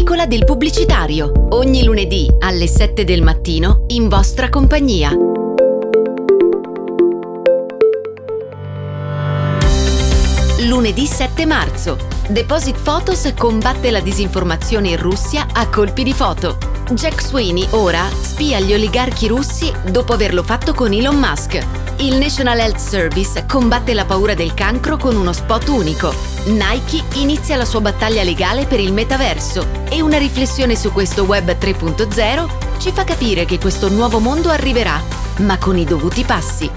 edicola del pubblicitario. Ogni lunedì alle 7 del mattino in vostra compagnia. Lunedì 7 marzo. Deposit Photos combatte la disinformazione in Russia a colpi di foto. Jack Sweeney ora spia gli oligarchi russi dopo averlo fatto con Elon Musk. Il National Health Service combatte la paura del cancro con uno spot unico. Nike inizia la sua battaglia legale per il metaverso e una riflessione su questo web 3.0 ci fa capire che questo nuovo mondo arriverà, ma con i dovuti passi.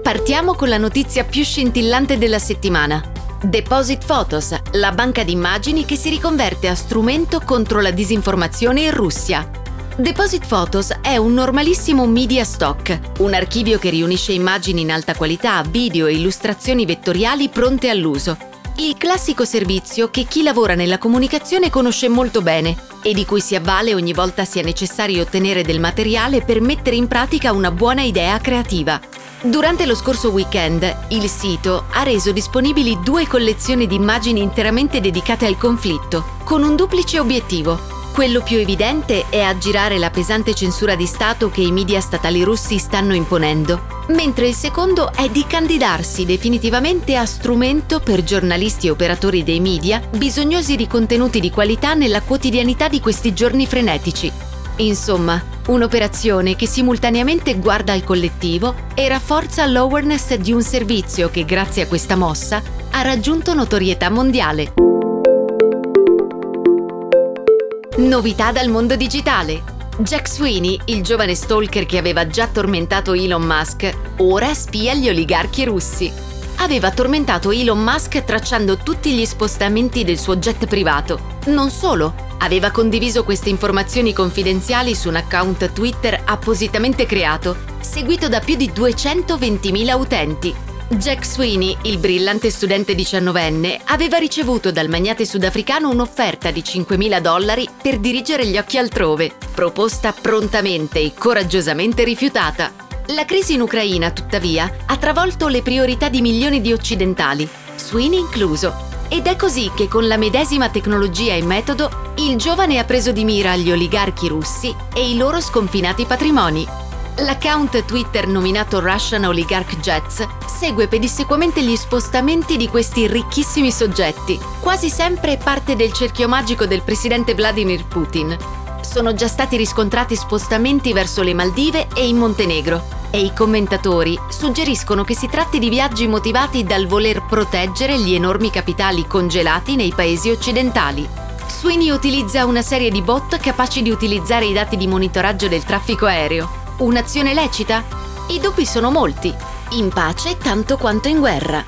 Partiamo con la notizia più scintillante della settimana. Deposit Photos, la banca di immagini che si riconverte a strumento contro la disinformazione in Russia. Deposit Photos è un normalissimo media stock, un archivio che riunisce immagini in alta qualità, video e illustrazioni vettoriali pronte all'uso. Il classico servizio che chi lavora nella comunicazione conosce molto bene e di cui si avvale ogni volta sia necessario ottenere del materiale per mettere in pratica una buona idea creativa. Durante lo scorso weekend, il sito ha reso disponibili due collezioni di immagini interamente dedicate al conflitto, con un duplice obiettivo. Quello più evidente è aggirare la pesante censura di Stato che i media statali russi stanno imponendo, mentre il secondo è di candidarsi definitivamente a strumento per giornalisti e operatori dei media bisognosi di contenuti di qualità nella quotidianità di questi giorni frenetici. Insomma, un'operazione che simultaneamente guarda al collettivo e rafforza l'awareness di un servizio che grazie a questa mossa ha raggiunto notorietà mondiale. Novità dal mondo digitale. Jack Sweeney, il giovane stalker che aveva già tormentato Elon Musk, ora spia gli oligarchi russi. Aveva tormentato Elon Musk tracciando tutti gli spostamenti del suo jet privato. Non solo, aveva condiviso queste informazioni confidenziali su un account Twitter appositamente creato, seguito da più di 220.000 utenti. Jack Sweeney, il brillante studente diciannovenne, aveva ricevuto dal magnate sudafricano un'offerta di 5.000 dollari per dirigere gli occhi altrove, proposta prontamente e coraggiosamente rifiutata. La crisi in Ucraina, tuttavia, ha travolto le priorità di milioni di occidentali, Sweeney incluso, ed è così che con la medesima tecnologia e metodo il giovane ha preso di mira gli oligarchi russi e i loro sconfinati patrimoni. L'account Twitter nominato Russian Oligarch Jets segue pedissequamente gli spostamenti di questi ricchissimi soggetti, quasi sempre parte del cerchio magico del presidente Vladimir Putin. Sono già stati riscontrati spostamenti verso le Maldive e in Montenegro e i commentatori suggeriscono che si tratti di viaggi motivati dal voler proteggere gli enormi capitali congelati nei paesi occidentali. Sweeney utilizza una serie di bot capaci di utilizzare i dati di monitoraggio del traffico aereo Un'azione lecita? I dubbi sono molti. In pace tanto quanto in guerra.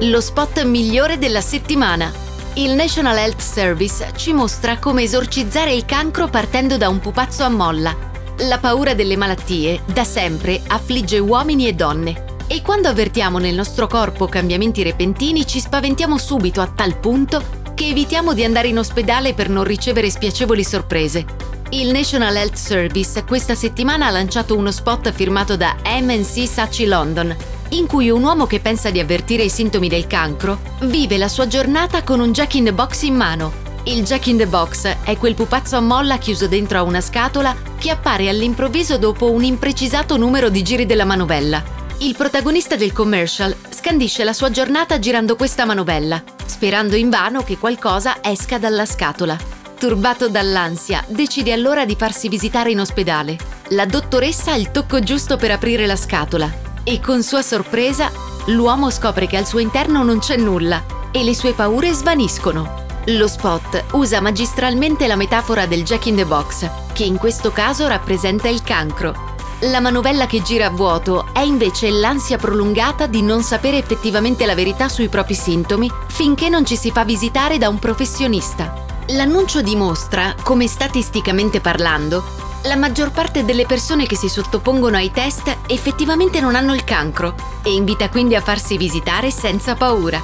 Lo spot migliore della settimana. Il National Health Service ci mostra come esorcizzare il cancro partendo da un pupazzo a molla. La paura delle malattie da sempre affligge uomini e donne. E quando avvertiamo nel nostro corpo cambiamenti repentini ci spaventiamo subito a tal punto che evitiamo di andare in ospedale per non ricevere spiacevoli sorprese. Il National Health Service questa settimana ha lanciato uno spot firmato da MNC Sachi London, in cui un uomo che pensa di avvertire i sintomi del cancro vive la sua giornata con un Jack in the Box in mano. Il Jack in the Box è quel pupazzo a molla chiuso dentro a una scatola che appare all'improvviso dopo un imprecisato numero di giri della manovella. Il protagonista del commercial scandisce la sua giornata girando questa manovella, sperando invano che qualcosa esca dalla scatola. Turbato dall'ansia, decide allora di farsi visitare in ospedale. La dottoressa ha il tocco giusto per aprire la scatola e con sua sorpresa l'uomo scopre che al suo interno non c'è nulla e le sue paure svaniscono. Lo spot usa magistralmente la metafora del Jack in the Box, che in questo caso rappresenta il cancro. La manovella che gira a vuoto è invece l'ansia prolungata di non sapere effettivamente la verità sui propri sintomi finché non ci si fa visitare da un professionista. L'annuncio dimostra, come statisticamente parlando, la maggior parte delle persone che si sottopongono ai test effettivamente non hanno il cancro e invita quindi a farsi visitare senza paura.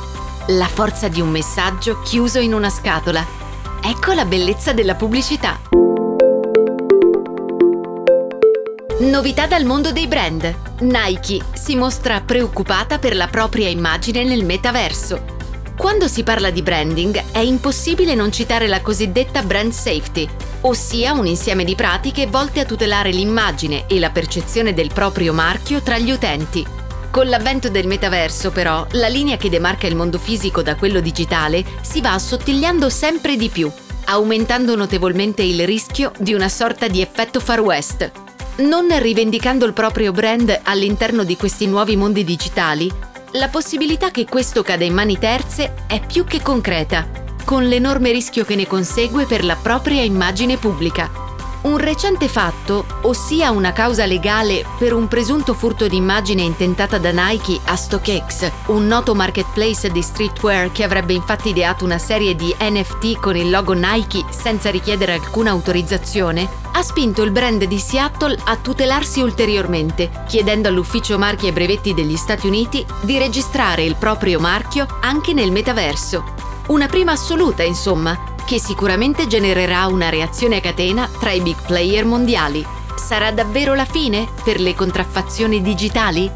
La forza di un messaggio chiuso in una scatola. Ecco la bellezza della pubblicità. Novità dal mondo dei brand. Nike si mostra preoccupata per la propria immagine nel metaverso. Quando si parla di branding è impossibile non citare la cosiddetta brand safety, ossia un insieme di pratiche volte a tutelare l'immagine e la percezione del proprio marchio tra gli utenti. Con l'avvento del metaverso, però, la linea che demarca il mondo fisico da quello digitale si va assottigliando sempre di più, aumentando notevolmente il rischio di una sorta di effetto Far West. Non rivendicando il proprio brand all'interno di questi nuovi mondi digitali, la possibilità che questo cada in mani terze è più che concreta, con l'enorme rischio che ne consegue per la propria immagine pubblica. Un recente fatto, ossia una causa legale per un presunto furto d'immagine intentata da Nike a StockX, un noto marketplace di streetwear che avrebbe infatti ideato una serie di NFT con il logo Nike senza richiedere alcuna autorizzazione, ha spinto il brand di Seattle a tutelarsi ulteriormente, chiedendo all'Ufficio Marchi e Brevetti degli Stati Uniti di registrare il proprio marchio anche nel metaverso. Una prima assoluta, insomma, che sicuramente genererà una reazione a catena tra i big player mondiali. Sarà davvero la fine per le contraffazioni digitali?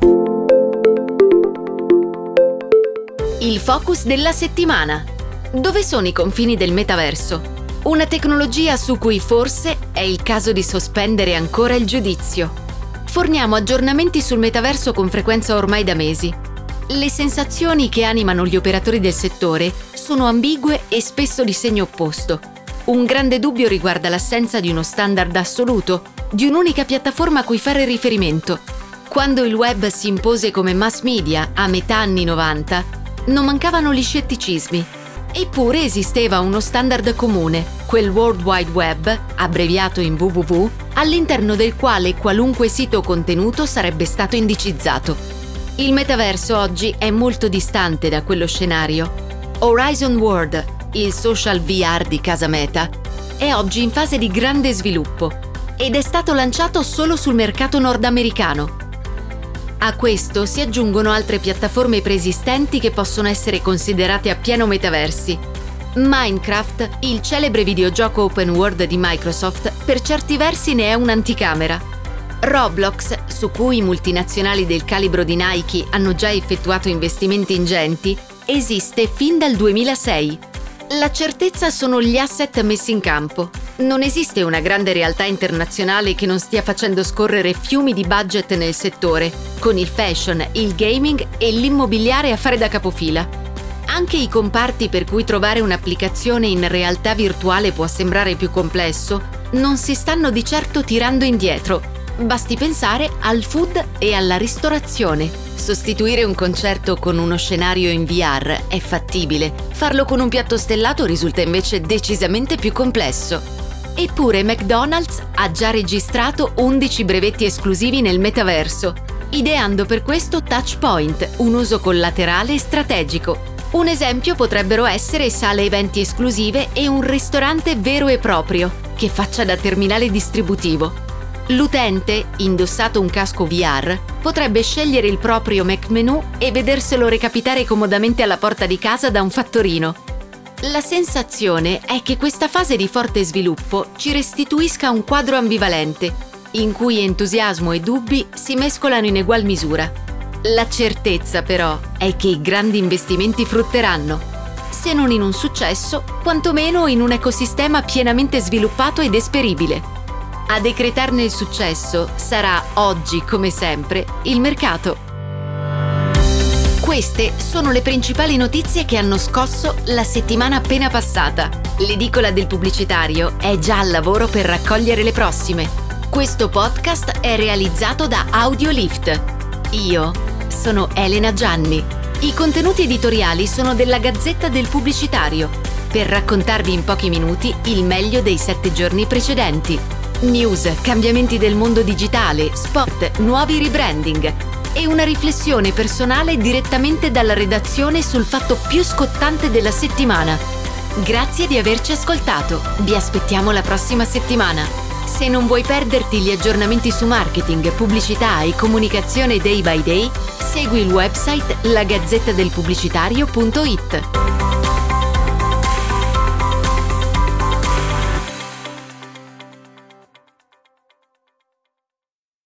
Il focus della settimana. Dove sono i confini del metaverso? Una tecnologia su cui forse è il caso di sospendere ancora il giudizio. Forniamo aggiornamenti sul metaverso con frequenza ormai da mesi. Le sensazioni che animano gli operatori del settore sono ambigue e spesso di segno opposto. Un grande dubbio riguarda l'assenza di uno standard assoluto, di un'unica piattaforma a cui fare riferimento. Quando il web si impose come mass media a metà anni 90, non mancavano gli scetticismi. Eppure esisteva uno standard comune, quel World Wide Web, abbreviato in www, all'interno del quale qualunque sito o contenuto sarebbe stato indicizzato. Il metaverso oggi è molto distante da quello scenario Horizon World, il social VR di casa Meta, è oggi in fase di grande sviluppo ed è stato lanciato solo sul mercato nordamericano. A questo si aggiungono altre piattaforme preesistenti che possono essere considerate a pieno metaversi. Minecraft, il celebre videogioco open world di Microsoft, per certi versi ne è un'anticamera. Roblox, su cui multinazionali del calibro di Nike hanno già effettuato investimenti ingenti, esiste fin dal 2006. La certezza sono gli asset messi in campo. Non esiste una grande realtà internazionale che non stia facendo scorrere fiumi di budget nel settore, con il fashion, il gaming e l'immobiliare a fare da capofila. Anche i comparti per cui trovare un'applicazione in realtà virtuale può sembrare più complesso, non si stanno di certo tirando indietro Basti pensare al food e alla ristorazione. Sostituire un concerto con uno scenario in VR è fattibile, farlo con un piatto stellato risulta invece decisamente più complesso. Eppure McDonald's ha già registrato 11 brevetti esclusivi nel metaverso, ideando per questo Touchpoint, un uso collaterale strategico. Un esempio potrebbero essere sale eventi esclusive e un ristorante vero e proprio, che faccia da terminale distributivo. L'utente, indossato un casco VR, potrebbe scegliere il proprio Mac menu e vederselo recapitare comodamente alla porta di casa da un fattorino. La sensazione è che questa fase di forte sviluppo ci restituisca un quadro ambivalente, in cui entusiasmo e dubbi si mescolano in egual misura. La certezza però è che i grandi investimenti frutteranno, se non in un successo, quantomeno in un ecosistema pienamente sviluppato ed esperibile. A decretarne il successo sarà oggi, come sempre, il mercato. Queste sono le principali notizie che hanno scosso la settimana appena passata. L'edicola del pubblicitario è già al lavoro per raccogliere le prossime. Questo podcast è realizzato da Audiolift. Io sono Elena Gianni. I contenuti editoriali sono della Gazzetta del Pubblicitario, per raccontarvi in pochi minuti il meglio dei sette giorni precedenti news, cambiamenti del mondo digitale, spot, nuovi rebranding e una riflessione personale direttamente dalla redazione sul fatto più scottante della settimana. Grazie di averci ascoltato, vi aspettiamo la prossima settimana. Se non vuoi perderti gli aggiornamenti su marketing, pubblicità e comunicazione day by day, segui il website lagazzettadelpubblicitario.it.